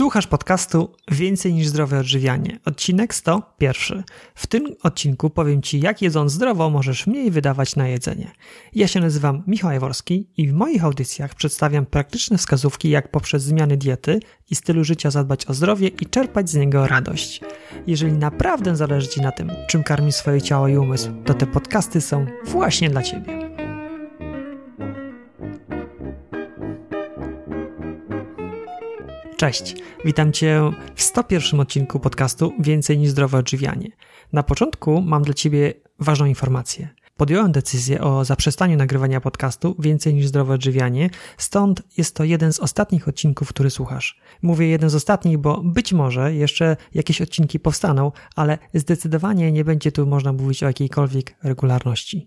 Słuchasz podcastu Więcej niż zdrowe odżywianie. Odcinek 101. W tym odcinku powiem Ci, jak jedząc zdrowo możesz mniej wydawać na jedzenie. Ja się nazywam Michał Jaworski i w moich audycjach przedstawiam praktyczne wskazówki, jak poprzez zmiany diety i stylu życia zadbać o zdrowie i czerpać z niego radość. Jeżeli naprawdę zależy Ci na tym, czym karmi swoje ciało i umysł, to te podcasty są właśnie dla Ciebie. Cześć, witam Cię w 101 odcinku podcastu Więcej niż zdrowe odżywianie. Na początku mam dla Ciebie ważną informację. Podjąłem decyzję o zaprzestaniu nagrywania podcastu Więcej niż zdrowe odżywianie, stąd jest to jeden z ostatnich odcinków, który słuchasz. Mówię jeden z ostatnich, bo być może jeszcze jakieś odcinki powstaną, ale zdecydowanie nie będzie tu można mówić o jakiejkolwiek regularności.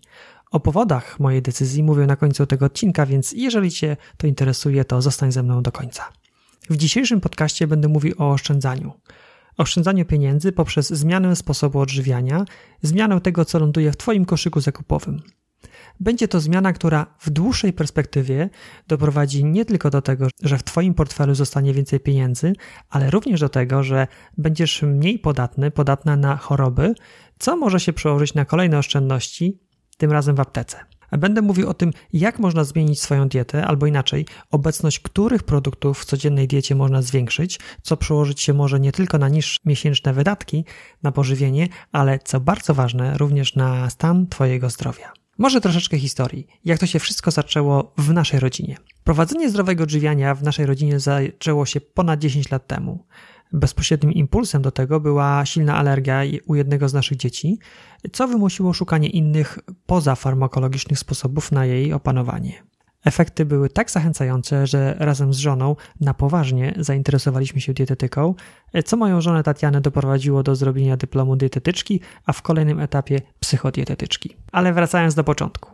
O powodach mojej decyzji mówię na końcu tego odcinka, więc jeżeli Cię to interesuje, to zostań ze mną do końca. W dzisiejszym podcaście będę mówił o oszczędzaniu. Oszczędzaniu pieniędzy poprzez zmianę sposobu odżywiania, zmianę tego, co ląduje w Twoim koszyku zakupowym. Będzie to zmiana, która w dłuższej perspektywie doprowadzi nie tylko do tego, że w Twoim portfelu zostanie więcej pieniędzy, ale również do tego, że będziesz mniej podatny, podatna na choroby, co może się przełożyć na kolejne oszczędności, tym razem w aptece. Będę mówił o tym, jak można zmienić swoją dietę, albo inaczej, obecność których produktów w codziennej diecie można zwiększyć, co przełożyć się może nie tylko na niższe miesięczne wydatki na pożywienie, ale co bardzo ważne, również na stan Twojego zdrowia. Może troszeczkę historii, jak to się wszystko zaczęło w naszej rodzinie. Prowadzenie zdrowego odżywiania w naszej rodzinie zaczęło się ponad 10 lat temu. Bezpośrednim impulsem do tego była silna alergia u jednego z naszych dzieci, co wymusiło szukanie innych pozafarmakologicznych sposobów na jej opanowanie. Efekty były tak zachęcające, że razem z żoną na poważnie zainteresowaliśmy się dietetyką, co moją żonę Tatianę doprowadziło do zrobienia dyplomu dietetyczki, a w kolejnym etapie psychodietetyczki. Ale wracając do początku.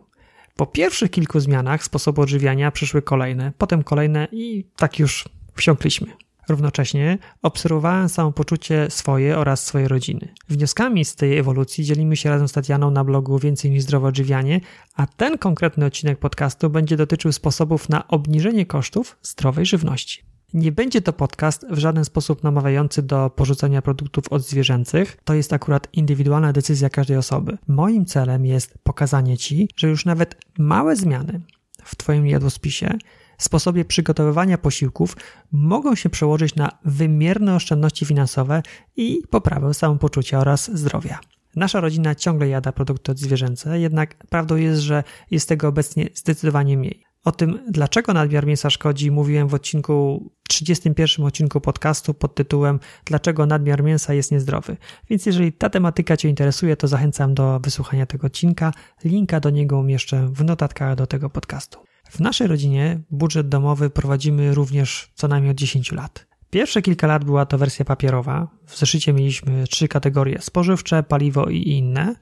Po pierwszych kilku zmianach sposobu odżywiania przyszły kolejne, potem kolejne i tak już wsiąkliśmy. Równocześnie obserwowałem samopoczucie swoje oraz swojej rodziny. Wnioskami z tej ewolucji dzielimy się razem z Tatianą na blogu Więcej niż zdrowe odżywianie, a ten konkretny odcinek podcastu będzie dotyczył sposobów na obniżenie kosztów zdrowej żywności. Nie będzie to podcast w żaden sposób namawiający do porzucenia produktów odzwierzęcych. To jest akurat indywidualna decyzja każdej osoby. Moim celem jest pokazanie Ci, że już nawet małe zmiany w Twoim jadłospisie sposobie przygotowywania posiłków mogą się przełożyć na wymierne oszczędności finansowe i poprawę samopoczucia oraz zdrowia. Nasza rodzina ciągle jada produkty odzwierzęce, jednak prawdą jest, że jest tego obecnie zdecydowanie mniej. O tym, dlaczego nadmiar mięsa szkodzi, mówiłem w odcinku 31 odcinku podcastu pod tytułem Dlaczego nadmiar mięsa jest niezdrowy. Więc jeżeli ta tematyka Cię interesuje, to zachęcam do wysłuchania tego odcinka. Linka do niego umieszczę w notatkach do tego podcastu. W naszej rodzinie budżet domowy prowadzimy również co najmniej od 10 lat. Pierwsze kilka lat była to wersja papierowa. W zeszycie mieliśmy trzy kategorie: spożywcze, paliwo i inne.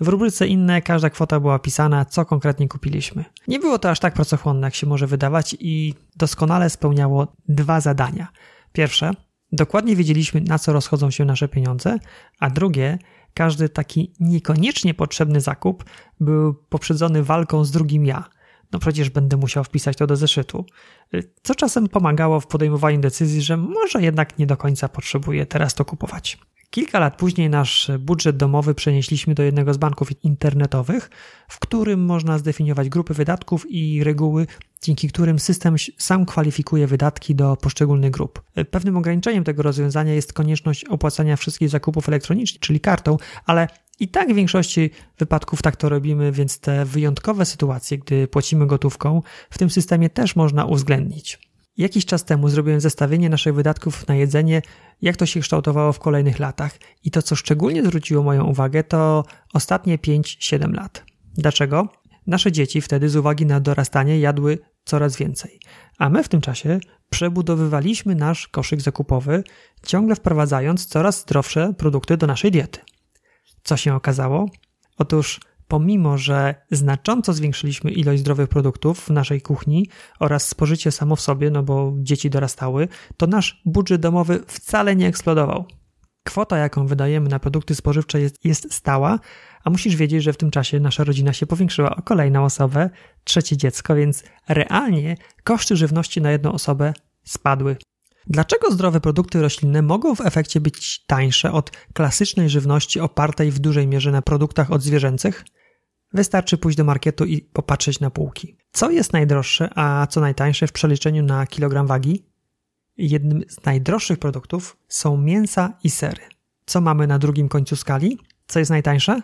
W rubryce inne każda kwota była pisana, co konkretnie kupiliśmy. Nie było to aż tak pracochłonne, jak się może wydawać i doskonale spełniało dwa zadania. Pierwsze, dokładnie wiedzieliśmy, na co rozchodzą się nasze pieniądze, a drugie, każdy taki niekoniecznie potrzebny zakup był poprzedzony walką z drugim ja – no przecież będę musiał wpisać to do zeszytu. Co czasem pomagało w podejmowaniu decyzji, że może jednak nie do końca potrzebuję teraz to kupować. Kilka lat później nasz budżet domowy przenieśliśmy do jednego z banków internetowych, w którym można zdefiniować grupy wydatków i reguły, dzięki którym system sam kwalifikuje wydatki do poszczególnych grup. Pewnym ograniczeniem tego rozwiązania jest konieczność opłacania wszystkich zakupów elektronicznie, czyli kartą, ale i tak w większości wypadków tak to robimy, więc te wyjątkowe sytuacje, gdy płacimy gotówką, w tym systemie też można uwzględnić. Jakiś czas temu zrobiłem zestawienie naszych wydatków na jedzenie, jak to się kształtowało w kolejnych latach. I to, co szczególnie zwróciło moją uwagę, to ostatnie 5-7 lat. Dlaczego? Nasze dzieci wtedy z uwagi na dorastanie jadły coraz więcej, a my w tym czasie przebudowywaliśmy nasz koszyk zakupowy, ciągle wprowadzając coraz zdrowsze produkty do naszej diety. Co się okazało? Otóż pomimo, że znacząco zwiększyliśmy ilość zdrowych produktów w naszej kuchni oraz spożycie samo w sobie, no bo dzieci dorastały, to nasz budżet domowy wcale nie eksplodował. Kwota, jaką wydajemy na produkty spożywcze jest, jest stała, a musisz wiedzieć, że w tym czasie nasza rodzina się powiększyła o kolejną osobę, trzecie dziecko, więc realnie koszty żywności na jedną osobę spadły. Dlaczego zdrowe produkty roślinne mogą w efekcie być tańsze od klasycznej żywności opartej w dużej mierze na produktach odzwierzęcych? Wystarczy pójść do marketu i popatrzeć na półki. Co jest najdroższe, a co najtańsze w przeliczeniu na kilogram wagi? Jednym z najdroższych produktów są mięsa i sery. Co mamy na drugim końcu skali? Co jest najtańsze?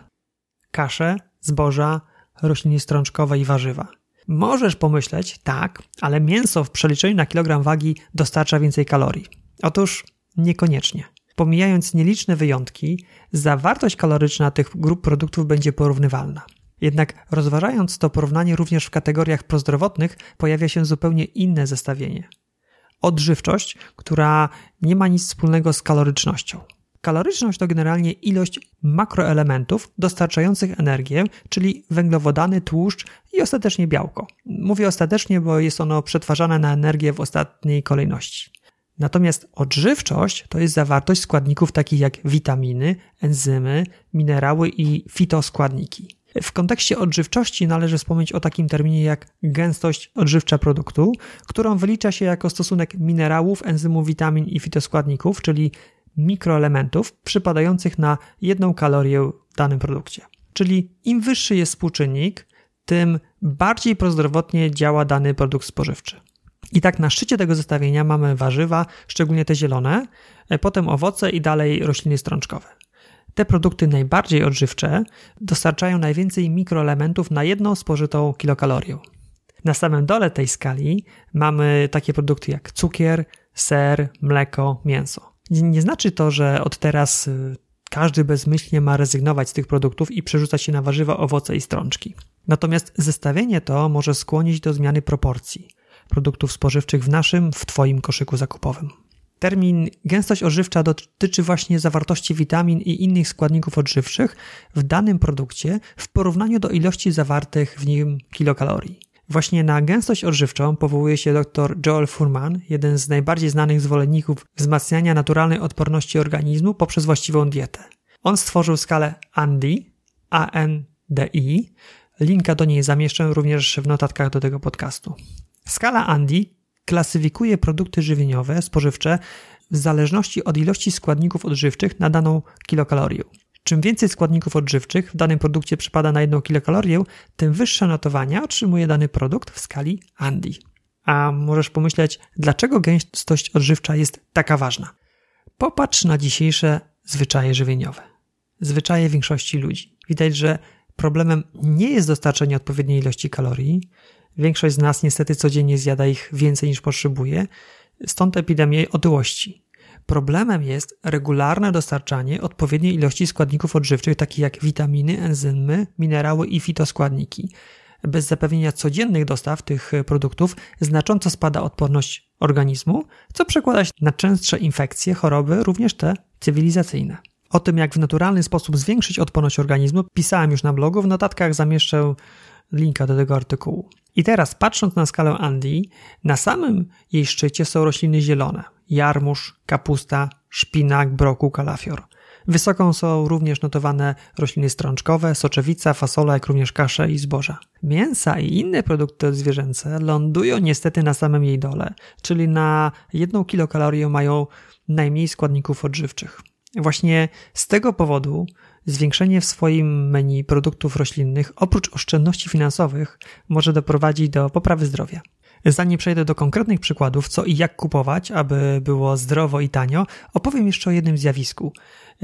Kasze, zboża, rośliny strączkowe i warzywa. Możesz pomyśleć, tak, ale mięso w przeliczeniu na kilogram wagi dostarcza więcej kalorii. Otóż niekoniecznie. Pomijając nieliczne wyjątki, zawartość kaloryczna tych grup produktów będzie porównywalna. Jednak rozważając to porównanie również w kategoriach prozdrowotnych, pojawia się zupełnie inne zestawienie. Odżywczość, która nie ma nic wspólnego z kalorycznością. Kaloryczność to generalnie ilość makroelementów dostarczających energię, czyli węglowodany, tłuszcz i ostatecznie białko. Mówię ostatecznie, bo jest ono przetwarzane na energię w ostatniej kolejności. Natomiast odżywczość to jest zawartość składników takich jak witaminy, enzymy, minerały i fitoskładniki. W kontekście odżywczości należy wspomnieć o takim terminie jak gęstość odżywcza produktu, którą wylicza się jako stosunek minerałów, enzymów, witamin i fitoskładników, czyli mikroelementów przypadających na jedną kalorię w danym produkcie. Czyli im wyższy jest współczynnik, tym bardziej prozdrowotnie działa dany produkt spożywczy. I tak na szczycie tego zestawienia mamy warzywa, szczególnie te zielone, e, potem owoce i dalej rośliny strączkowe. Te produkty najbardziej odżywcze dostarczają najwięcej mikroelementów na jedną spożytą kilokalorię. Na samym dole tej skali mamy takie produkty jak cukier, ser, mleko, mięso. Nie znaczy to, że od teraz y, każdy bezmyślnie ma rezygnować z tych produktów i przerzucać się na warzywa, owoce i strączki. Natomiast zestawienie to może skłonić do zmiany proporcji produktów spożywczych w naszym, w Twoim koszyku zakupowym. Termin gęstość odżywcza dotyczy właśnie zawartości witamin i innych składników odżywczych w danym produkcie w porównaniu do ilości zawartych w nim kilokalorii. Właśnie na gęstość odżywczą powołuje się dr Joel Furman, jeden z najbardziej znanych zwolenników wzmacniania naturalnej odporności organizmu poprzez właściwą dietę. On stworzył skalę ANDI, A-N-D-I. Linka do niej zamieszczę również w notatkach do tego podcastu. Skala ANDI klasyfikuje produkty żywieniowe, spożywcze w zależności od ilości składników odżywczych na daną kilokalorię. Czym więcej składników odżywczych w danym produkcie przypada na jedną kilokalorię, tym wyższe notowania otrzymuje dany produkt w skali ANDI. A możesz pomyśleć, dlaczego gęstość odżywcza jest taka ważna? Popatrz na dzisiejsze zwyczaje żywieniowe. Zwyczaje większości ludzi. Widać, że problemem nie jest dostarczenie odpowiedniej ilości kalorii. Większość z nas niestety codziennie zjada ich więcej niż potrzebuje, stąd epidemia otyłości. Problemem jest regularne dostarczanie odpowiedniej ilości składników odżywczych, takich jak witaminy, enzymy, minerały i fitoskładniki. Bez zapewnienia codziennych dostaw tych produktów znacząco spada odporność organizmu, co przekłada się na częstsze infekcje, choroby, również te cywilizacyjne. O tym, jak w naturalny sposób zwiększyć odporność organizmu, pisałem już na blogu, w notatkach zamieszczę linka do tego artykułu. I teraz, patrząc na skalę Andy, na samym jej szczycie są rośliny zielone jarmuż, kapusta, szpinak, broku, kalafior. Wysoką są również notowane rośliny strączkowe, soczewica, fasola, jak również kasze i zboża. Mięsa i inne produkty zwierzęce lądują niestety na samym jej dole, czyli na jedną kilokalorię mają najmniej składników odżywczych. Właśnie z tego powodu zwiększenie w swoim menu produktów roślinnych oprócz oszczędności finansowych może doprowadzić do poprawy zdrowia. Zanim przejdę do konkretnych przykładów, co i jak kupować, aby było zdrowo i tanio, opowiem jeszcze o jednym zjawisku,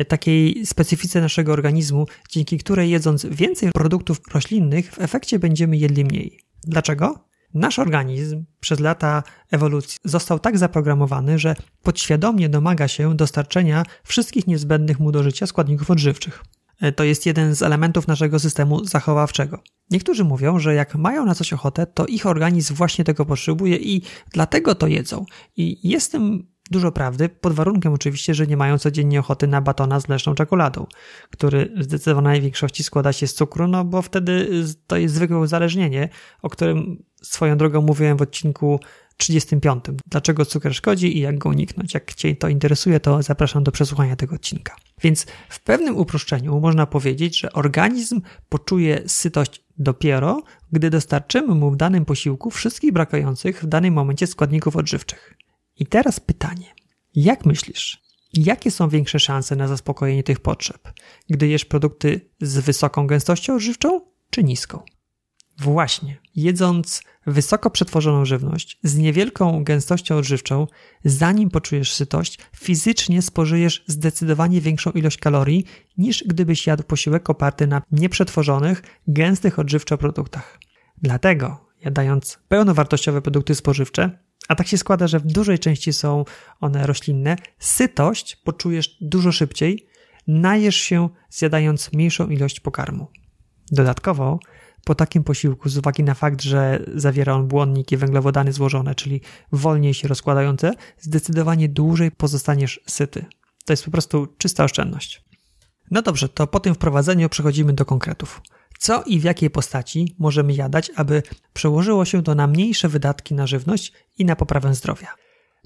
takiej specyfice naszego organizmu, dzięki której jedząc więcej produktów roślinnych, w efekcie będziemy jedli mniej. Dlaczego? Nasz organizm przez lata ewolucji został tak zaprogramowany, że podświadomie domaga się dostarczenia wszystkich niezbędnych mu do życia składników odżywczych. E, to jest jeden z elementów naszego systemu zachowawczego. Niektórzy mówią, że jak mają na coś ochotę, to ich organizm właśnie tego potrzebuje i dlatego to jedzą. I jest tym dużo prawdy, pod warunkiem oczywiście, że nie mają codziennie ochoty na batona z leszną czekoladą, który w zdecydowanej większości składa się z cukru, no bo wtedy to jest zwykłe uzależnienie, o którym swoją drogą mówiłem w odcinku 35. Dlaczego cukier szkodzi i jak go uniknąć? Jak Cię to interesuje, to zapraszam do przesłuchania tego odcinka. Więc w pewnym uproszczeniu można powiedzieć, że organizm poczuje sytość dopiero, gdy dostarczymy mu w danym posiłku wszystkich brakujących w danym momencie składników odżywczych. I teraz pytanie. Jak myślisz, jakie są większe szanse na zaspokojenie tych potrzeb, gdy jesz produkty z wysoką gęstością odżywczą czy niską? Właśnie, jedząc wysoko przetworzoną żywność z niewielką gęstością odżywczą, zanim poczujesz sytość, fizycznie spożyjesz zdecydowanie większą ilość kalorii niż gdybyś jadł posiłek oparty na nieprzetworzonych, gęstych odżywczo produktach. Dlatego, jadając pełnowartościowe produkty spożywcze, a tak się składa, że w dużej części są one roślinne, sytość poczujesz dużo szybciej, najesz się zjadając mniejszą ilość pokarmu. Dodatkowo, po takim posiłku, z uwagi na fakt, że zawiera on błonniki węglowodany złożone, czyli wolniej się rozkładające, zdecydowanie dłużej pozostaniesz syty. To jest po prostu czysta oszczędność. No dobrze, to po tym wprowadzeniu przechodzimy do konkretów. Co i w jakiej postaci możemy jadać, aby przełożyło się to na mniejsze wydatki na żywność i na poprawę zdrowia?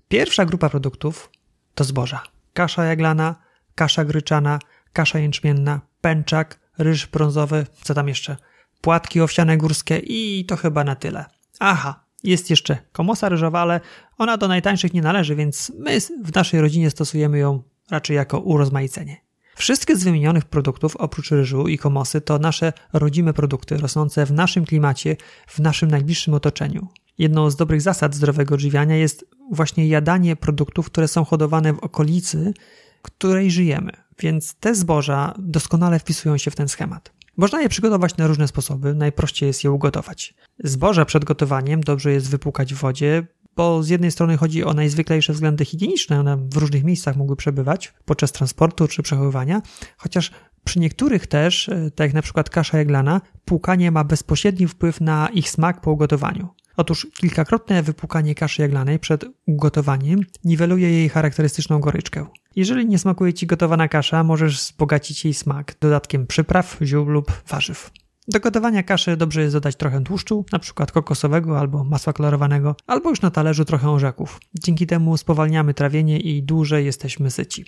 Pierwsza grupa produktów to zboża. Kasza jaglana, kasza gryczana, kasza jęczmienna, pęczak, ryż brązowy, co tam jeszcze? Płatki owsiane górskie i to chyba na tyle. Aha, jest jeszcze komosa ryżowa, ale ona do najtańszych nie należy, więc my w naszej rodzinie stosujemy ją raczej jako urozmaicenie. Wszystkie z wymienionych produktów, oprócz ryżu i komosy, to nasze rodzime produkty rosnące w naszym klimacie, w naszym najbliższym otoczeniu. Jedną z dobrych zasad zdrowego odżywiania jest właśnie jadanie produktów, które są hodowane w okolicy, której żyjemy, więc te zboża doskonale wpisują się w ten schemat. Można je przygotować na różne sposoby, najprościej jest je ugotować. Zboża przed gotowaniem dobrze jest wypłukać w wodzie, bo z jednej strony chodzi o najzwyklejsze względy higieniczne, one w różnych miejscach mogły przebywać podczas transportu czy przechowywania, chociaż przy niektórych też, e, tak jak na przykład kasza jaglana, płukanie ma bezpośredni wpływ na ich smak po ugotowaniu. Otóż kilkakrotne wypłukanie kaszy jaglanej przed ugotowaniem niweluje jej charakterystyczną goryczkę. Jeżeli nie smakuje Ci gotowana kasza, możesz wzbogacić jej smak dodatkiem przypraw, ziół lub warzyw. Do gotowania kaszy dobrze jest dodać trochę tłuszczu, np. kokosowego albo masła kolorowanego, albo już na talerzu trochę orzeków. Dzięki temu spowalniamy trawienie i dłużej jesteśmy syci.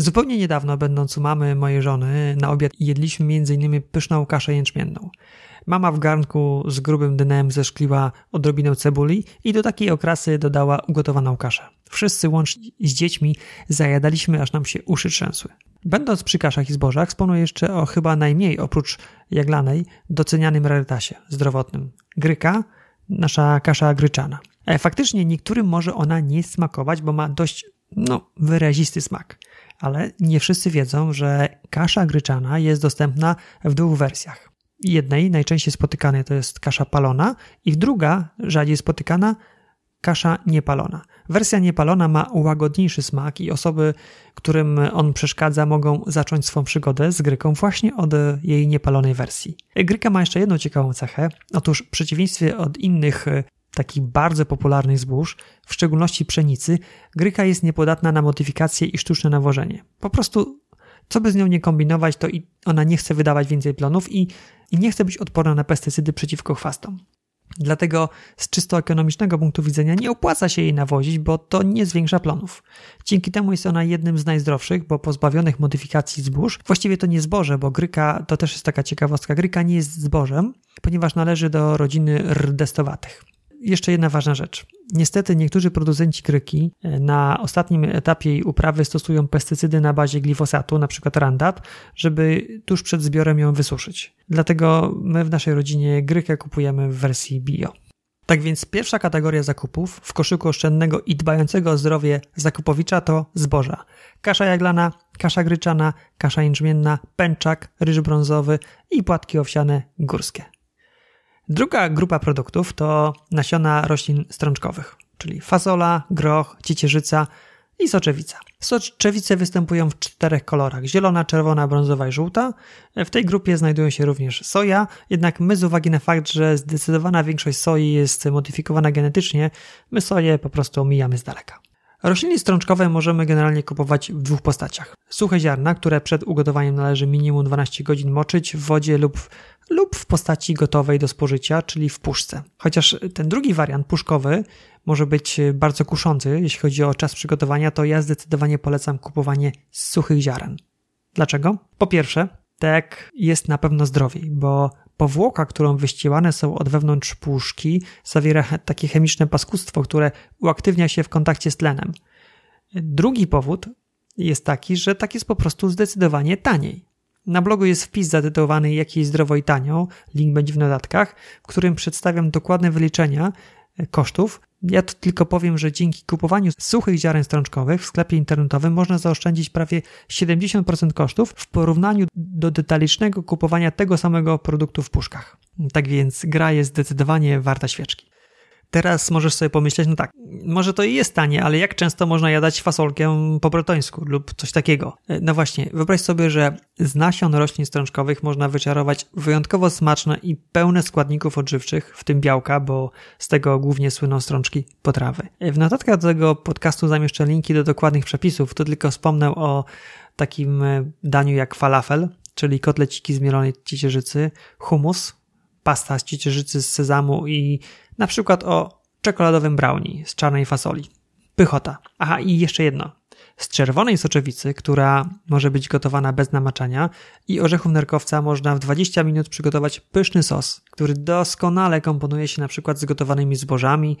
Zupełnie niedawno, będąc u mamy mojej żony, na obiad jedliśmy m.in. pyszną kaszę jęczmienną. Mama w garnku z grubym dnem zeszkliła odrobinę cebuli i do takiej okrasy dodała ugotowaną kaszę. Wszyscy łącznie z dziećmi zajadaliśmy, aż nam się uszy trzęsły. Będąc przy kaszach i zbożach, wspomnę jeszcze o chyba najmniej, oprócz jaglanej, docenianym rarytasie zdrowotnym. Gryka, nasza kasza gryczana. E, faktycznie niektórym może ona nie smakować, bo ma dość, no, wyrazisty smak. Ale nie wszyscy wiedzą, że kasza gryczana jest dostępna w dwóch wersjach. Jednej, najczęściej spotykanej, to jest kasza palona, i druga, rzadziej spotykana, kasza niepalona. Wersja niepalona ma łagodniejszy smak i osoby, którym on przeszkadza, mogą zacząć swą przygodę z gryką właśnie od jej niepalonej wersji. Gryka ma jeszcze jedną ciekawą cechę. Otóż w przeciwieństwie od innych takich bardzo popularnych zbóż, w szczególności pszenicy, gryka jest niepodatna na modyfikację i sztuczne nawożenie. Po prostu, co by z nią nie kombinować, to i ona nie chce wydawać więcej plonów i, i nie chce być odporna na pestycydy przeciwko chwastom. Dlatego z czysto ekonomicznego punktu widzenia nie opłaca się jej nawozić, bo to nie zwiększa plonów. Dzięki temu jest ona jednym z najzdrowszych, bo pozbawionych modyfikacji zbóż. Właściwie to nie zboże, bo gryka to też jest taka ciekawostka. Gryka nie jest zbożem, ponieważ należy do rodziny rdestowatych jeszcze jedna ważna rzecz. Niestety niektórzy producenci kryki e, na ostatnim etapie jej uprawy stosują pestycydy na bazie glifosatu, np. Roundup, żeby tuż przed zbiorem ją wysuszyć. Dlatego my w naszej rodzinie grykę kupujemy w wersji bio. Tak więc pierwsza kategoria zakupów w koszyku oszczędnego i dbającego o zdrowie zakupowicza to zboża. Kasza jaglana, kasza gryczana, kasza jęczmienna, pęczak, ryż brązowy i płatki owsiane górskie. Druga grupa produktów to nasiona roślin strączkowych, czyli fazola, groch, ciecierzyca i soczewica. Soczewice występują w czterech kolorach: zielona, czerwona, brązowa i żółta. W tej grupie znajdują się również soja, jednak my z uwagi na fakt, że zdecydowana większość soi jest modyfikowana genetycznie, my soję po prostu omijamy z daleka. Rośliny strączkowe możemy generalnie kupować w dwóch postaciach. Suche ziarna, które przed ugotowaniem należy minimum 12 godzin moczyć w wodzie lub, lub w postaci gotowej do spożycia, czyli w puszce. Chociaż ten drugi wariant, puszkowy, może być bardzo kuszący, jeśli chodzi o czas przygotowania, to ja zdecydowanie polecam kupowanie suchych ziaren. Dlaczego? Po pierwsze, tak jest na pewno zdrowiej, bo powłoka, którą wyścielane są od wewnątrz puszki, zawiera takie chemiczne paskustwo, które uaktywnia się w kontakcie z tlenem. Drugi powód jest taki, że tak jest po prostu zdecydowanie taniej. Na blogu jest wpis zatytułowany Jakie zdrowo i tanio, link będzie w notatkach, w którym przedstawiam dokładne wyliczenia kosztów. Ja to tylko powiem, że dzięki kupowaniu suchych ziaren strączkowych w sklepie internetowym można zaoszczędzić prawie 70% kosztów w porównaniu do detalicznego kupowania tego samego produktu w puszkach. Tak więc gra jest zdecydowanie warta świeczki. Teraz możesz sobie pomyśleć, no tak, może to i jest tanie, ale jak często można jadać fasolkę po bretońsku lub coś takiego? E, no właśnie, wyobraź sobie, że z nasion roślin strączkowych można wyczarować wyjątkowo smaczne i pełne składników odżywczych, w tym białka, bo z tego głównie słyną strączki potrawy. E, w notatkach do tego podcastu zamieszczę linki do dokładnych przepisów, to tylko wspomnę o takim e, daniu jak falafel, czyli kotleciki z mielonej ciecierzycy, humus, pasta z ciecierzycy z sezamu i na przykład o czekoladowym brownie z czarnej fasoli. Pychota. Aha, i jeszcze jedno. Z czerwonej soczewicy, która może być gotowana bez namaczania i orzechów nerkowca można w 20 minut przygotować pyszny sos, który doskonale komponuje się na przykład z gotowanymi zbożami,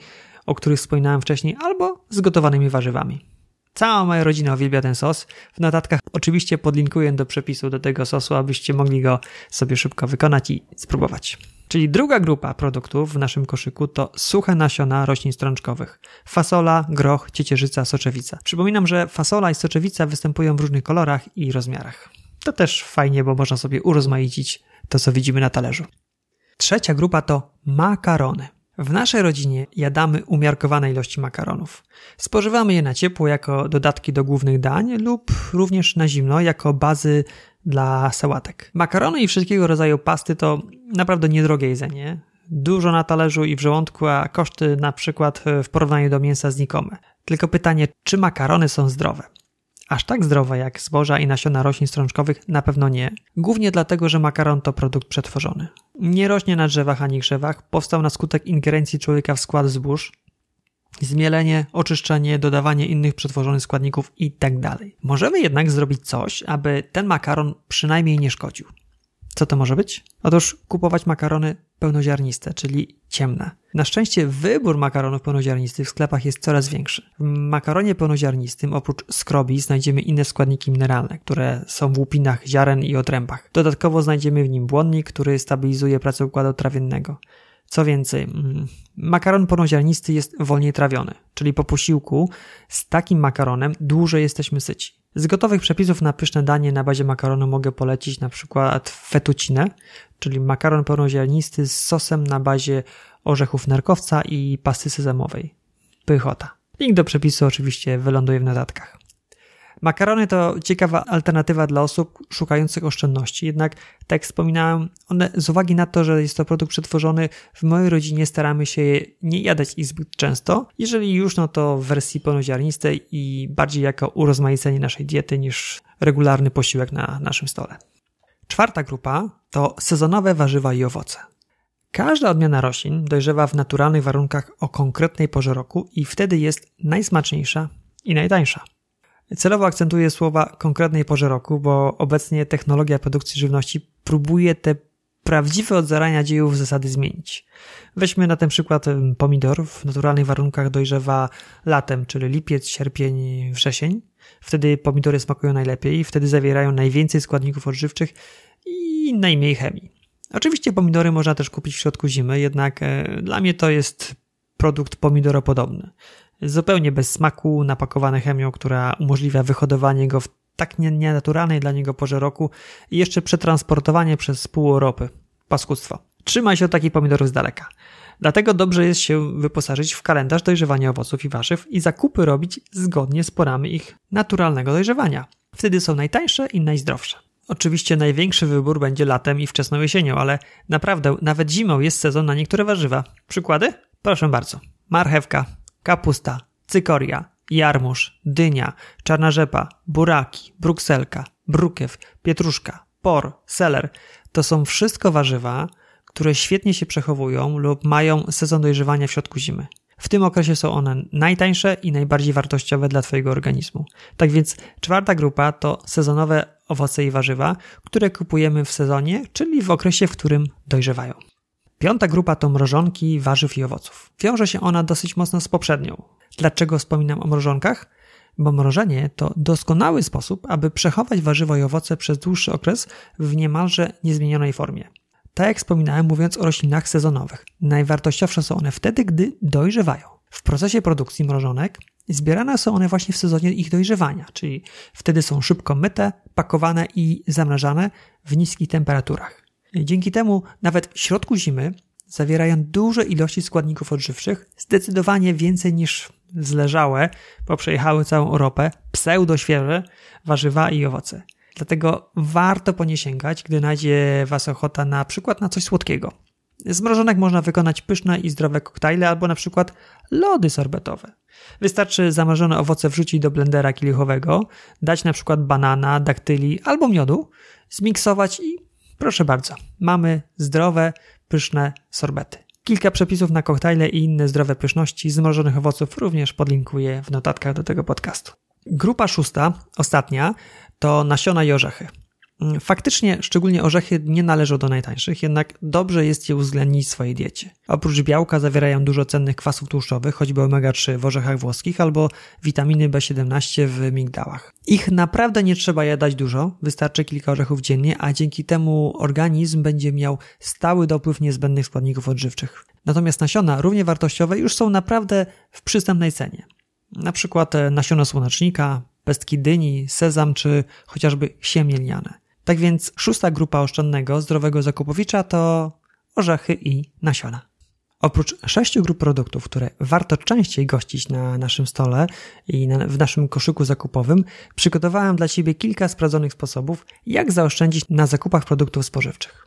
o których wspominałem wcześniej, albo z gotowanymi warzywami. Cała moja rodzina uwielbia ten sos. W notatkach oczywiście podlinkuję do przepisu do tego sosu, abyście mogli go sobie szybko wykonać i spróbować. Czyli druga grupa produktów w naszym koszyku to suche nasiona roślin strączkowych. Fasola, groch, ciecierzyca, soczewica. Przypominam, że fasola i soczewica występują w różnych kolorach i rozmiarach. To też fajnie, bo można sobie urozmaicić to, co widzimy na talerzu. Trzecia grupa to makarony. W naszej rodzinie jadamy umiarkowane ilości makaronów. Spożywamy je na ciepło jako dodatki do głównych dań lub również na zimno jako bazy dla sałatek. Makarony i wszystkiego rodzaju pasty to naprawdę niedrogie jedzenie. Dużo na talerzu i w żołądku, a koszty na przykład w porównaniu do mięsa znikome. Tylko pytanie, czy makarony są zdrowe? Aż tak zdrowe jak zboża i nasiona roślin strączkowych na pewno nie. Głównie dlatego, że makaron to produkt przetworzony. Nie rośnie na drzewach ani krzewach, powstał na skutek ingerencji człowieka w skład zbóż, zmielenie, oczyszczenie, dodawanie innych przetworzonych składników itd. Tak Możemy jednak zrobić coś, aby ten makaron przynajmniej nie szkodził. Co to może być? Otóż kupować makarony pełnoziarniste, czyli ciemne. Na szczęście wybór makaronów pełnoziarnistych w sklepach jest coraz większy. W makaronie pełnoziarnistym oprócz skrobi znajdziemy inne składniki mineralne, które są w łupinach ziaren i otrębach. Dodatkowo znajdziemy w nim błonnik, który stabilizuje pracę układu trawiennego. Co więcej, mm, makaron pełnoziarnisty jest wolniej trawiony, czyli po posiłku z takim makaronem dłużej jesteśmy syci. Z gotowych przepisów na pyszne danie na bazie makaronu mogę polecić na przykład fetucinę, czyli makaron pełnoziarnisty z sosem na bazie orzechów nerkowca i pasty sezamowej. Pychota. Link do przepisu oczywiście wyląduje w notatkach. Makarony to ciekawa alternatywa dla osób szukających oszczędności, jednak, tak jak wspominałem, one z uwagi na to, że jest to produkt przetworzony, w mojej rodzinie staramy się nie jadać ich zbyt często. Jeżeli już, no to w wersji pełnoziarnistej i bardziej jako urozmaicenie naszej diety niż regularny posiłek na naszym stole. Czwarta grupa to sezonowe warzywa i owoce. Każda odmiana roślin dojrzewa w naturalnych warunkach o konkretnej porze roku i wtedy jest najsmaczniejsza i najtańsza. Celowo akcentuję słowa konkretnej porze roku, bo obecnie technologia produkcji żywności próbuje te prawdziwe od zarania dziejów zasady zmienić. Weźmy na ten przykład pomidor. W naturalnych warunkach dojrzewa latem, czyli lipiec, sierpień, wrzesień. Wtedy pomidory smakują najlepiej wtedy zawierają najwięcej składników odżywczych i najmniej chemii. Oczywiście pomidory można też kupić w środku zimy, jednak e, dla mnie to jest produkt pomidoropodobny zupełnie bez smaku, napakowany chemią, która umożliwia wyhodowanie go w tak nienaturalnej dla niego porze roku i jeszcze przetransportowanie przez pół Europy. Paskudztwo. Trzymaj się od takich pomidorów z daleka. Dlatego dobrze jest się wyposażyć w kalendarz dojrzewania owoców i warzyw i zakupy robić zgodnie z porami ich naturalnego dojrzewania. Wtedy są najtańsze i najzdrowsze. Oczywiście największy wybór będzie latem i wczesną jesienią, ale naprawdę nawet zimą jest sezon na niektóre warzywa. Przykłady? Proszę bardzo. Marchewka, kapusta, cykoria, jarmuż, dynia, czarna rzepa, buraki, brukselka, brukiew, pietruszka, por, seler to są wszystko warzywa, które świetnie się przechowują lub mają sezon dojrzewania w środku zimy. W tym okresie są one najtańsze i najbardziej wartościowe dla Twojego organizmu. Tak więc czwarta grupa to sezonowe owoce i warzywa, które kupujemy w sezonie, czyli w okresie, w którym dojrzewają. Piąta grupa to mrożonki warzyw i owoców. Wiąże się ona dosyć mocno z poprzednią. Dlaczego wspominam o mrożonkach? Bo mrożenie to doskonały sposób, aby przechować warzywo i owoce przez dłuższy okres w niemalże niezmienionej formie. Tak jak wspominałem, mówiąc o roślinach sezonowych, najwartościowsze są one wtedy, gdy dojrzewają. W procesie produkcji mrożonek zbierane są one właśnie w sezonie ich dojrzewania, czyli wtedy są szybko myte, pakowane i zamrażane w niskich temperaturach. Dzięki temu nawet w środku zimy zawierają duże ilości składników odżywczych, zdecydowanie więcej niż zleżałe, bo przejechały całą Europę, pseudo świeże warzywa i owoce. Dlatego warto po nie sięgać, gdy najdzie Was ochota na przykład na coś słodkiego. Z mrożonek można wykonać pyszne i zdrowe koktajle albo na przykład lody sorbetowe. Wystarczy zamrożone owoce wrzucić do blendera kielichowego, dać na przykład banana, daktyli albo miodu, zmiksować i proszę bardzo, mamy zdrowe, pyszne sorbety. Kilka przepisów na koktajle i inne zdrowe pyszności z mrożonych owoców również podlinkuję w notatkach do tego podcastu. Grupa szósta, ostatnia, to nasiona i orzechy. Mm, faktycznie, szczególnie orzechy nie należą do najtańszych, jednak dobrze jest je uwzględnić w swojej diecie. Oprócz białka zawierają dużo cennych kwasów tłuszczowych, choćby omega-3 w orzechach włoskich albo witaminy B17 w migdałach. Ich naprawdę nie trzeba jadać dużo, wystarczy kilka orzechów dziennie, a dzięki temu organizm będzie miał stały dopływ niezbędnych składników odżywczych. Natomiast nasiona, równie wartościowe, już są naprawdę w przystępnej cenie. Na przykład e, nasiona słonecznika, pestki dyni, sezam czy chociażby siemię lniane. Tak więc szósta grupa oszczędnego, zdrowego zakupowicza to orzechy i nasiona. Oprócz sześciu grup produktów, które warto częściej gościć na naszym stole i na, w naszym koszyku zakupowym, przygotowałem dla Ciebie kilka sprawdzonych sposobów, jak zaoszczędzić na zakupach produktów spożywczych.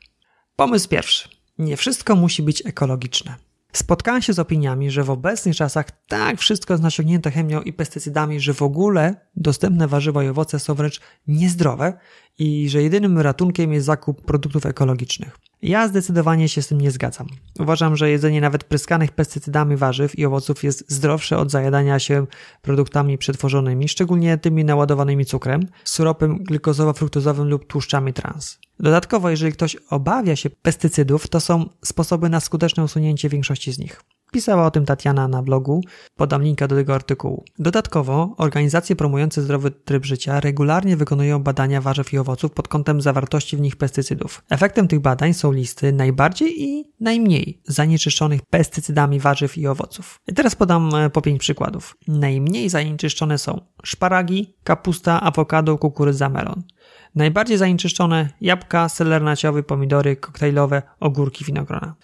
Pomysł pierwszy. Nie wszystko musi być ekologiczne. Spotkałem się z opiniami, że w obecnych czasach tak wszystko jest nasiągnięte chemią i pestycydami, że w ogóle dostępne warzywa i owoce są wręcz niezdrowe i że jedynym ratunkiem jest zakup produktów ekologicznych. Ja zdecydowanie się z tym nie zgadzam. Uważam, że jedzenie nawet pryskanych pestycydami warzyw i owoców jest zdrowsze od zajadania się produktami przetworzonymi, szczególnie tymi naładowanymi cukrem, syropem glukozowo-fruktozowym lub tłuszczami trans. Dodatkowo, jeżeli ktoś obawia się pestycydów, to są sposoby na skuteczne usunięcie większości z nich. Pisała o tym Tatiana na blogu, podam linka do tego artykułu. Dodatkowo, organizacje promujące zdrowy tryb życia regularnie wykonują badania warzyw i owoców pod kątem zawartości w nich pestycydów. Efektem tych badań są listy najbardziej i najmniej zanieczyszczonych pestycydami warzyw i owoców. I teraz podam e, po pięć przykładów. Najmniej zanieczyszczone są szparagi, kapusta, awokado, kukurydza, melon. Najbardziej zanieczyszczone jabłka, seler naciowy, pomidory, koktajlowe, ogórki, winogrona.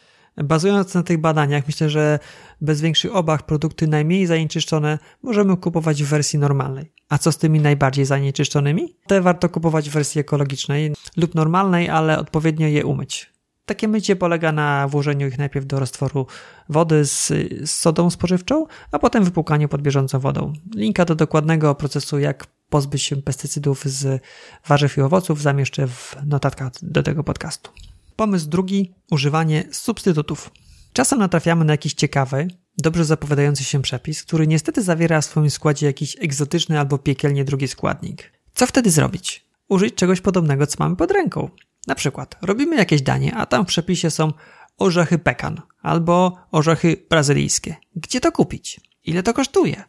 Bazując na tych badaniach, myślę, że bez większych obaw produkty najmniej zanieczyszczone możemy kupować w wersji normalnej. A co z tymi najbardziej zanieczyszczonymi? Te warto kupować w wersji ekologicznej lub normalnej, ale odpowiednio je umyć. Takie mycie polega na włożeniu ich najpierw do roztworu wody z, z sodą spożywczą, a potem wypłukaniu pod bieżącą wodą. Linka do dokładnego procesu, jak pozbyć się pestycydów z warzyw i owoców, zamieszczę w notatkach do tego podcastu. Pomysł drugi używanie substytutów. Czasem natrafiamy na jakiś ciekawy, dobrze zapowiadający się przepis, który niestety zawiera w swoim składzie jakiś egzotyczny albo piekielnie drugi składnik. Co wtedy zrobić? Użyć czegoś podobnego, co mamy pod ręką. Na przykład robimy jakieś danie, a tam w przepisie są orzechy pekan albo orzechy brazylijskie. Gdzie to kupić? Ile to kosztuje?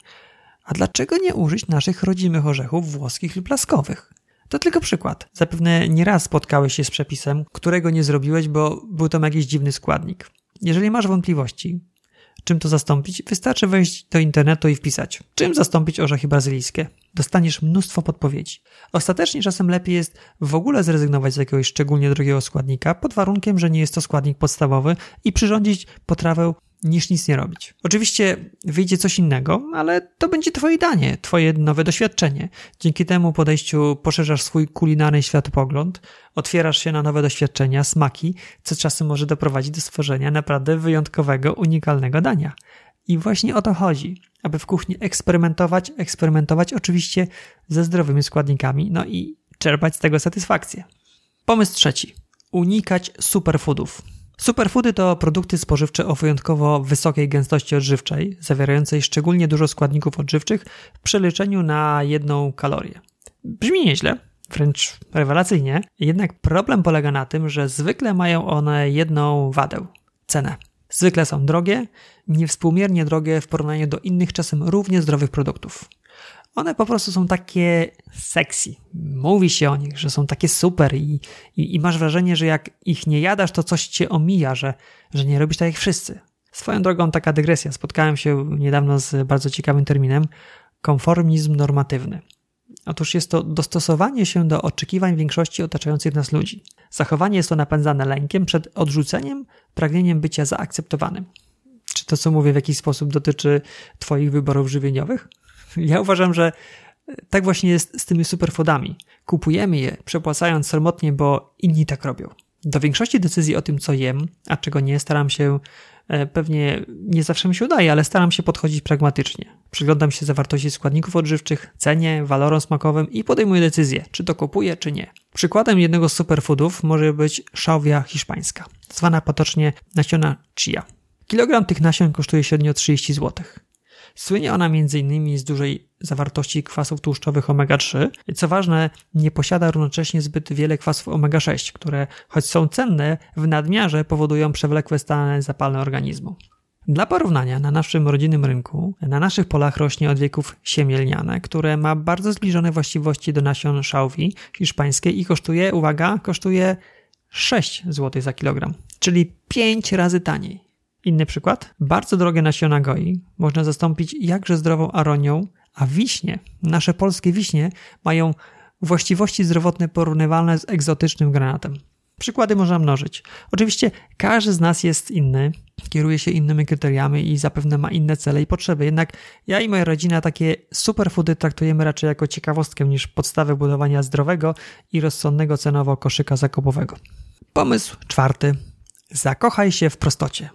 A dlaczego nie użyć naszych rodzimych orzechów włoskich lub laskowych? To tylko przykład. Zapewne nieraz spotkałeś się z przepisem, którego nie zrobiłeś, bo był tam jakiś dziwny składnik. Jeżeli masz wątpliwości, czym to zastąpić, wystarczy wejść do internetu i wpisać, czym zastąpić orzechy brazylijskie. Dostaniesz mnóstwo podpowiedzi. Ostatecznie czasem lepiej jest w ogóle zrezygnować z jakiegoś szczególnie drogiego składnika, pod warunkiem, że nie jest to składnik podstawowy i przyrządzić potrawę niż nic nie robić. Oczywiście wyjdzie coś innego, ale to będzie twoje danie, twoje nowe doświadczenie. Dzięki temu podejściu poszerzasz swój kulinarny światopogląd, otwierasz się na nowe doświadczenia, smaki, co czasem może doprowadzić do stworzenia naprawdę wyjątkowego, unikalnego dania. I właśnie o to chodzi, aby w kuchni eksperymentować, eksperymentować oczywiście ze zdrowymi składnikami, no i czerpać z tego satysfakcję. Pomysł trzeci. Unikać superfoodów. Superfoody to produkty spożywcze o wyjątkowo wysokiej gęstości odżywczej, zawierającej szczególnie dużo składników odżywczych w przeliczeniu na jedną kalorię. Brzmi nieźle, wręcz rewelacyjnie. Jednak problem polega na tym, że zwykle mają one jedną wadę cenę. Zwykle są drogie, niewspółmiernie drogie w porównaniu do innych, czasem równie zdrowych produktów. One po prostu są takie sexy. Mówi się o nich, że są takie super i, i, i, masz wrażenie, że jak ich nie jadasz, to coś cię omija, że, że nie robisz tak jak wszyscy. Swoją drogą taka dygresja. Spotkałem się niedawno z bardzo ciekawym terminem konformizm normatywny. Otóż jest to dostosowanie się do oczekiwań większości otaczających nas ludzi. Zachowanie jest to napędzane lękiem przed odrzuceniem, pragnieniem bycia zaakceptowanym. Czy to, co mówię, w jakiś sposób dotyczy Twoich wyborów żywieniowych? Ja uważam, że tak właśnie jest z tymi superfoodami. Kupujemy je, przepłacając samotnie, bo inni tak robią. Do większości decyzji o tym, co jem, a czego nie, staram się E, pewnie nie zawsze mi się udaje, ale staram się podchodzić pragmatycznie. Przyglądam się zawartości składników odżywczych, cenie, walorom smakowym i podejmuję decyzję, czy to kupuję, czy nie. Przykładem jednego z superfoodów może być szałwia hiszpańska, zwana potocznie nasiona chia. Kilogram tych nasion kosztuje średnio 30 zł. Słynie ona m.in. z dużej zawartości kwasów tłuszczowych omega-3. Co ważne, nie posiada równocześnie zbyt wiele kwasów omega-6, które, choć są cenne, w nadmiarze powodują przewlekłe stany zapalne organizmu. Dla porównania, na naszym rodzinnym rynku, na naszych polach rośnie od wieków siemielniane, które ma bardzo zbliżone właściwości do nasion szałwi hiszpańskiej i kosztuje, uwaga, kosztuje 6 zł za kilogram, czyli 5 razy taniej. Inny przykład. Bardzo drogie nasiona goi można zastąpić jakże zdrową aronią, a wiśnie, nasze polskie wiśnie, mają właściwości zdrowotne porównywalne z egzotycznym granatem. Przykłady można mnożyć. Oczywiście każdy z nas jest inny, kieruje się innymi kryteriami i zapewne ma inne cele i potrzeby. Jednak ja i moja rodzina takie superfoody traktujemy raczej jako ciekawostkę niż podstawę budowania zdrowego i rozsądnego cenowo koszyka zakupowego. Pomysł czwarty. Zakochaj się w prostocie.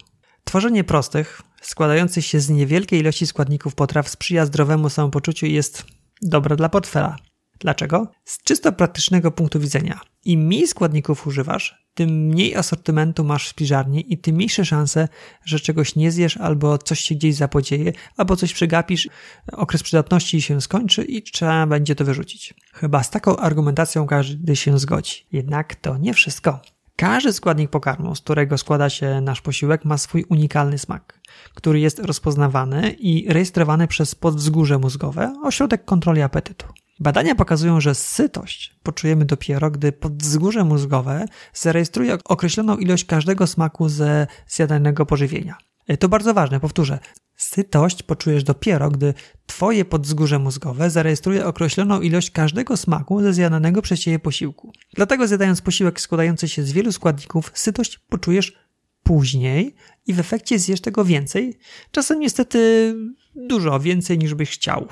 Tworzenie prostych, składających się z niewielkiej ilości składników potraw sprzyja zdrowemu samopoczuciu i jest dobre dla portfela. Dlaczego? Z czysto praktycznego punktu widzenia. Im mniej składników używasz, tym mniej asortymentu masz w spiżarni i tym mniejsze szanse, że czegoś nie zjesz albo coś się gdzieś zapodzieje, albo coś przegapisz, okres przydatności się skończy i trzeba będzie to wyrzucić. Chyba z taką argumentacją każdy się zgodzi. Jednak to nie wszystko. Każdy składnik pokarmu, z którego składa się nasz posiłek, ma swój unikalny smak, który jest rozpoznawany i rejestrowany przez podwzgórze mózgowe, ośrodek kontroli apetytu. Badania pokazują, że sytość poczujemy dopiero, gdy podwzgórze mózgowe zarejestruje określoną ilość każdego smaku ze zjadanego pożywienia. To bardzo ważne, powtórzę. Sytość poczujesz dopiero, gdy Twoje podzgórze mózgowe zarejestruje określoną ilość każdego smaku ze zjadanego przez Ciebie posiłku. Dlatego zjadając posiłek składający się z wielu składników, sytość poczujesz później i w efekcie zjesz tego więcej, czasem niestety dużo więcej niż byś chciał.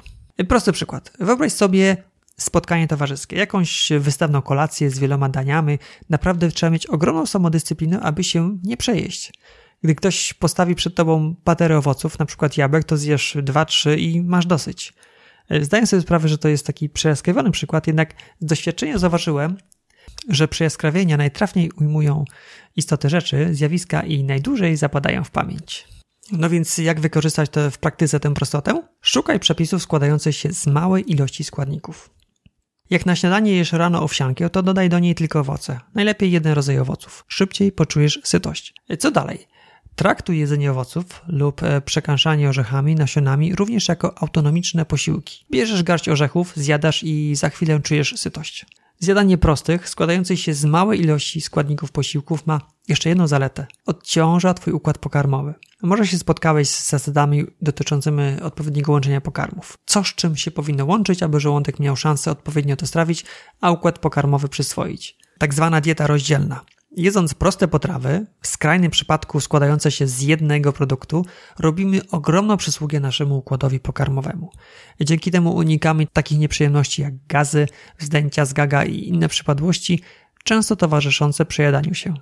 Prosty przykład. Wyobraź sobie spotkanie towarzyskie, jakąś wystawną kolację z wieloma daniami. Naprawdę trzeba mieć ogromną samodyscyplinę, aby się nie przejeść. Gdy ktoś postawi przed tobą paterę owoców, na przykład jabłek, to zjesz dwa, trzy i masz dosyć. Zdaję sobie sprawę, że to jest taki przejaskrawiony przykład, jednak z doświadczenia zauważyłem, że przejaskrawienia najtrafniej ujmują istotę rzeczy, zjawiska i najdłużej zapadają w pamięć. No więc jak wykorzystać to w praktyce tę prostotę? Szukaj przepisów składających się z małej ilości składników. Jak na śniadanie jesz rano owsiankę, to dodaj do niej tylko owoce. Najlepiej jeden rodzaj owoców. Szybciej poczujesz sytość. E, co dalej? Traktuj jedzenie owoców lub e, przekąszanie orzechami, nasionami również jako autonomiczne posiłki. Bierzesz garść orzechów, zjadasz i za chwilę czujesz sytość. Zjadanie prostych, składających się z małej ilości składników posiłków ma jeszcze jedną zaletę. Odciąża Twój układ pokarmowy. Może się spotkałeś z zasadami dotyczącymi odpowiedniego łączenia pokarmów. Co z czym się powinno łączyć, aby żołądek miał szansę odpowiednio to strawić, a układ pokarmowy przyswoić. Tak zwana dieta rozdzielna. Jedząc proste potrawy, w skrajnym przypadku składające się z jednego produktu, robimy ogromną przysługę naszemu układowi pokarmowemu. Dzięki temu unikamy takich nieprzyjemności jak gazy, wzdęcia z gaga i inne przypadłości, często towarzyszące przejadaniu się.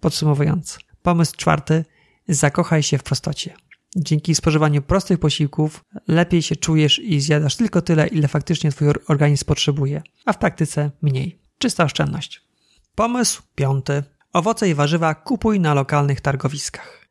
Podsumowując, pomysł czwarty: zakochaj się w prostocie. Dzięki spożywaniu prostych posiłków lepiej się czujesz i zjadasz tylko tyle, ile faktycznie twój organizm potrzebuje, a w praktyce mniej. Czysta oszczędność. Pomysł piąty. Owoce i warzywa kupuj na lokalnych targowiskach.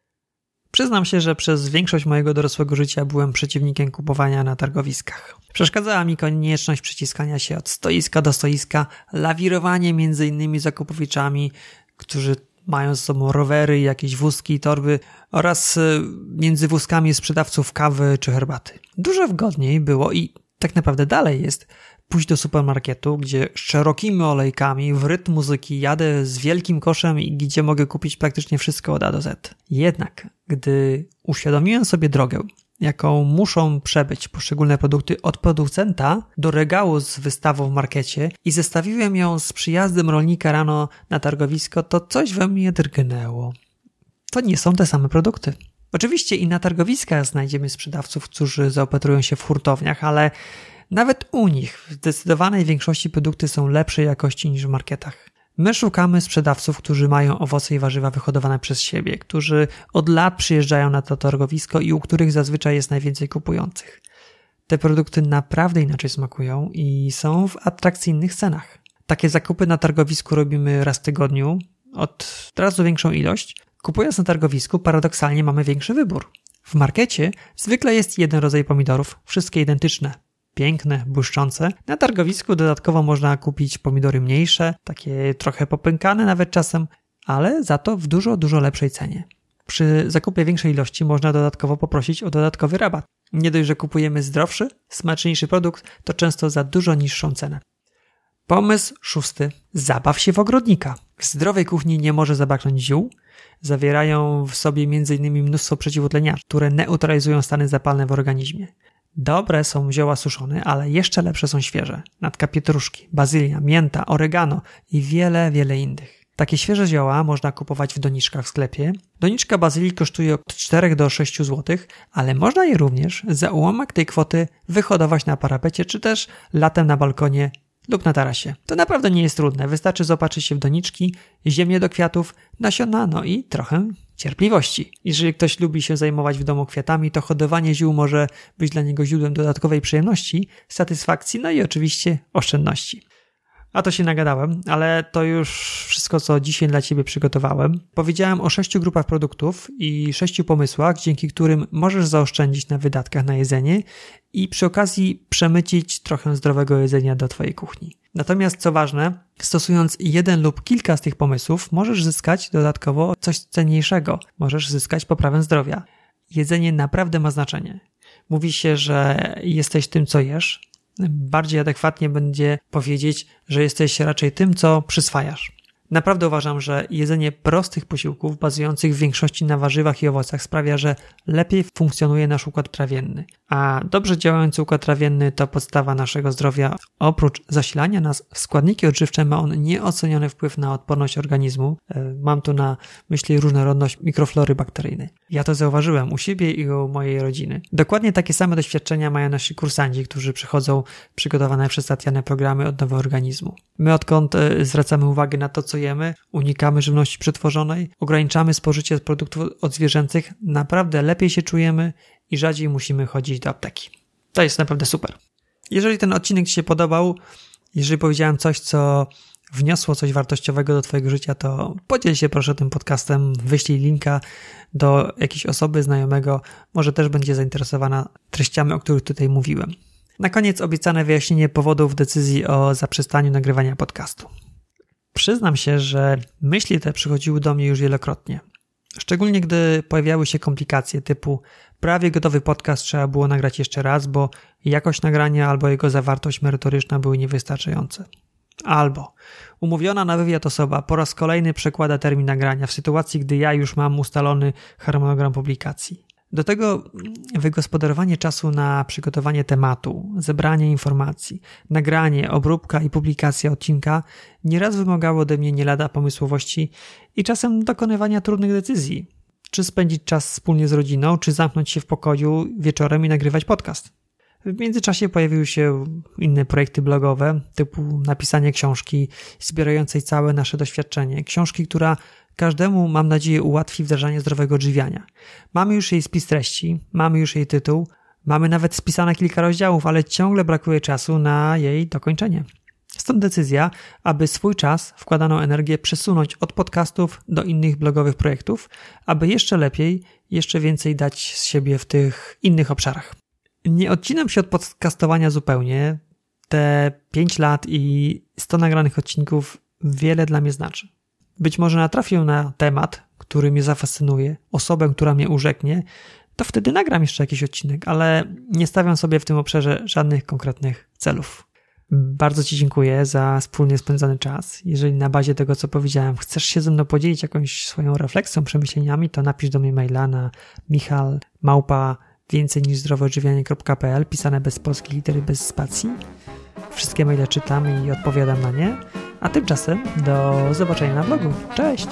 Przyznam się, że przez większość mojego dorosłego życia byłem przeciwnikiem kupowania na targowiskach. Przeszkadzała mi konieczność przyciskania się od stoiska do stoiska, lawirowanie między innymi zakupowiczami, którzy mają z sobą rowery, jakieś wózki i torby oraz y, między wózkami sprzedawców kawy czy herbaty. Dużo wygodniej było i tak naprawdę dalej jest pójść do supermarketu, gdzie szerokimi olejkami w rytm muzyki jadę z wielkim koszem i gdzie mogę kupić praktycznie wszystko od A do Z. Jednak, gdy uświadomiłem sobie drogę, jaką muszą przebyć poszczególne produkty od producenta do regału z wystawą w markecie i zestawiłem ją z przyjazdem rolnika rano na targowisko, to coś we mnie drgnęło. To nie są te same produkty. Oczywiście i na targowiskach znajdziemy sprzedawców, którzy zaopatrują się w hurtowniach, ale nawet u nich w zdecydowanej większości produkty są lepszej jakości niż w marketach. My szukamy sprzedawców, którzy mają owoce i warzywa wyhodowane przez siebie, którzy od lat przyjeżdżają na to targowisko i u których zazwyczaj jest najwięcej kupujących. Te produkty naprawdę inaczej smakują i są w atrakcyjnych cenach. Takie zakupy na targowisku robimy raz w tygodniu, od razu większą ilość. Kupując na targowisku, paradoksalnie mamy większy wybór. W markecie zwykle jest jeden rodzaj pomidorów, wszystkie identyczne, piękne, błyszczące. Na targowisku dodatkowo można kupić pomidory mniejsze, takie trochę popękane nawet czasem, ale za to w dużo, dużo lepszej cenie. Przy zakupie większej ilości można dodatkowo poprosić o dodatkowy rabat. Nie dość, że kupujemy zdrowszy, smaczniejszy produkt, to często za dużo niższą cenę. Pomysł szósty. Zabaw się w ogrodnika. W zdrowej kuchni nie może zabraknąć ziół. Zawierają w sobie m.in. mnóstwo przeciwutleniarzy, które neutralizują stany zapalne w organizmie. Dobre są zioła suszone, ale jeszcze lepsze są świeże. Natka pietruszki, bazylia, mięta, oregano i wiele, wiele innych. Takie świeże zioła można kupować w doniczkach w sklepie. Doniczka bazylii kosztuje od 4 do 6 zł, ale można je również za ułamek tej kwoty wyhodować na parapecie czy też latem na balkonie lub na tarasie. To naprawdę nie jest trudne. Wystarczy zobaczyć się w doniczki, ziemię do kwiatów, nasiona, no i trochę cierpliwości. Jeżeli ktoś lubi się zajmować w domu kwiatami, to hodowanie ziół może być dla niego źródłem dodatkowej przyjemności, satysfakcji, no i oczywiście oszczędności. A to się nagadałem, ale to już wszystko, co dzisiaj dla Ciebie przygotowałem. Powiedziałem o sześciu grupach produktów i sześciu pomysłach, dzięki którym możesz zaoszczędzić na wydatkach na jedzenie i przy okazji przemycić trochę zdrowego jedzenia do Twojej kuchni. Natomiast co ważne, stosując jeden lub kilka z tych pomysłów, możesz zyskać dodatkowo coś cenniejszego. Możesz zyskać poprawę zdrowia. Jedzenie naprawdę ma znaczenie. Mówi się, że jesteś tym, co jesz. Bardziej adekwatnie będzie powiedzieć, że jesteś raczej tym, co przyswajasz. Naprawdę uważam, że jedzenie prostych posiłków bazujących w większości na warzywach i owocach sprawia, że lepiej funkcjonuje nasz układ trawienny. A dobrze działający układ trawienny to podstawa naszego zdrowia. Oprócz zasilania nas w składniki odżywcze ma on nieoceniony wpływ na odporność organizmu. E, mam tu na myśli różnorodność mikroflory bakteryjnej. Ja to zauważyłem u siebie i u mojej rodziny. Dokładnie takie same doświadczenia mają nasi kursanci, którzy przychodzą przygotowane przez Tatianę programy odnowy organizmu. My odkąd e, zwracamy uwagę na to, co unikamy żywności przetworzonej, ograniczamy spożycie produktów odzwierzęcych, naprawdę lepiej się czujemy i rzadziej musimy chodzić do apteki. To jest naprawdę super. Jeżeli ten odcinek Ci się podobał, jeżeli powiedziałem coś, co wniosło coś wartościowego do Twojego życia, to podziel się proszę tym podcastem, wyślij linka do jakiejś osoby znajomego, może też będzie zainteresowana treściami, o których tutaj mówiłem. Na koniec obiecane wyjaśnienie powodów decyzji o zaprzestaniu nagrywania podcastu. Przyznam się, że myśli te przychodziły do mnie już wielokrotnie. Szczególnie gdy pojawiały się komplikacje typu prawie gotowy podcast trzeba było nagrać jeszcze raz, bo jakość nagrania albo jego zawartość merytoryczna były niewystarczające. Albo umówiona na wywiad osoba po raz kolejny przekłada termin nagrania w sytuacji, gdy ja już mam ustalony harmonogram publikacji. Do tego wygospodarowanie czasu na przygotowanie tematu, zebranie informacji, nagranie, obróbka i publikacja odcinka nieraz wymagało ode mnie nie lada pomysłowości i czasem dokonywania trudnych decyzji. Czy spędzić czas wspólnie z rodziną, czy zamknąć się w pokoju wieczorem i nagrywać podcast. W międzyczasie pojawiły się inne projekty blogowe, typu napisanie książki zbierającej całe nasze doświadczenie. Książki, która każdemu, mam nadzieję, ułatwi wdrażanie zdrowego odżywiania. Mamy już jej spis treści, mamy już jej tytuł, mamy nawet spisane kilka rozdziałów, ale ciągle brakuje czasu na jej dokończenie. Stąd decyzja, aby swój czas, wkładaną energię przesunąć od podcastów do innych blogowych projektów, aby jeszcze lepiej, jeszcze więcej dać z siebie w tych innych obszarach. Nie odcinam się od podcastowania zupełnie. Te 5 lat i 100 nagranych odcinków wiele dla mnie znaczy. Być może natrafię na temat, który mnie zafascynuje, osobę, która mnie urzeknie, to wtedy nagram jeszcze jakiś odcinek, ale nie stawiam sobie w tym obszarze żadnych konkretnych celów. Bardzo Ci dziękuję za wspólnie spędzony czas. Jeżeli na bazie tego, co powiedziałem, chcesz się ze mną podzielić jakąś swoją refleksją, przemyśleniami, to napisz do mnie maila na michal małpa więcej niż zdrowoodżywianie.pl pisane bez polskiej litery, bez spacji. Wszystkie maile czytam i odpowiadam na nie. A tymczasem do zobaczenia na blogu. Cześć!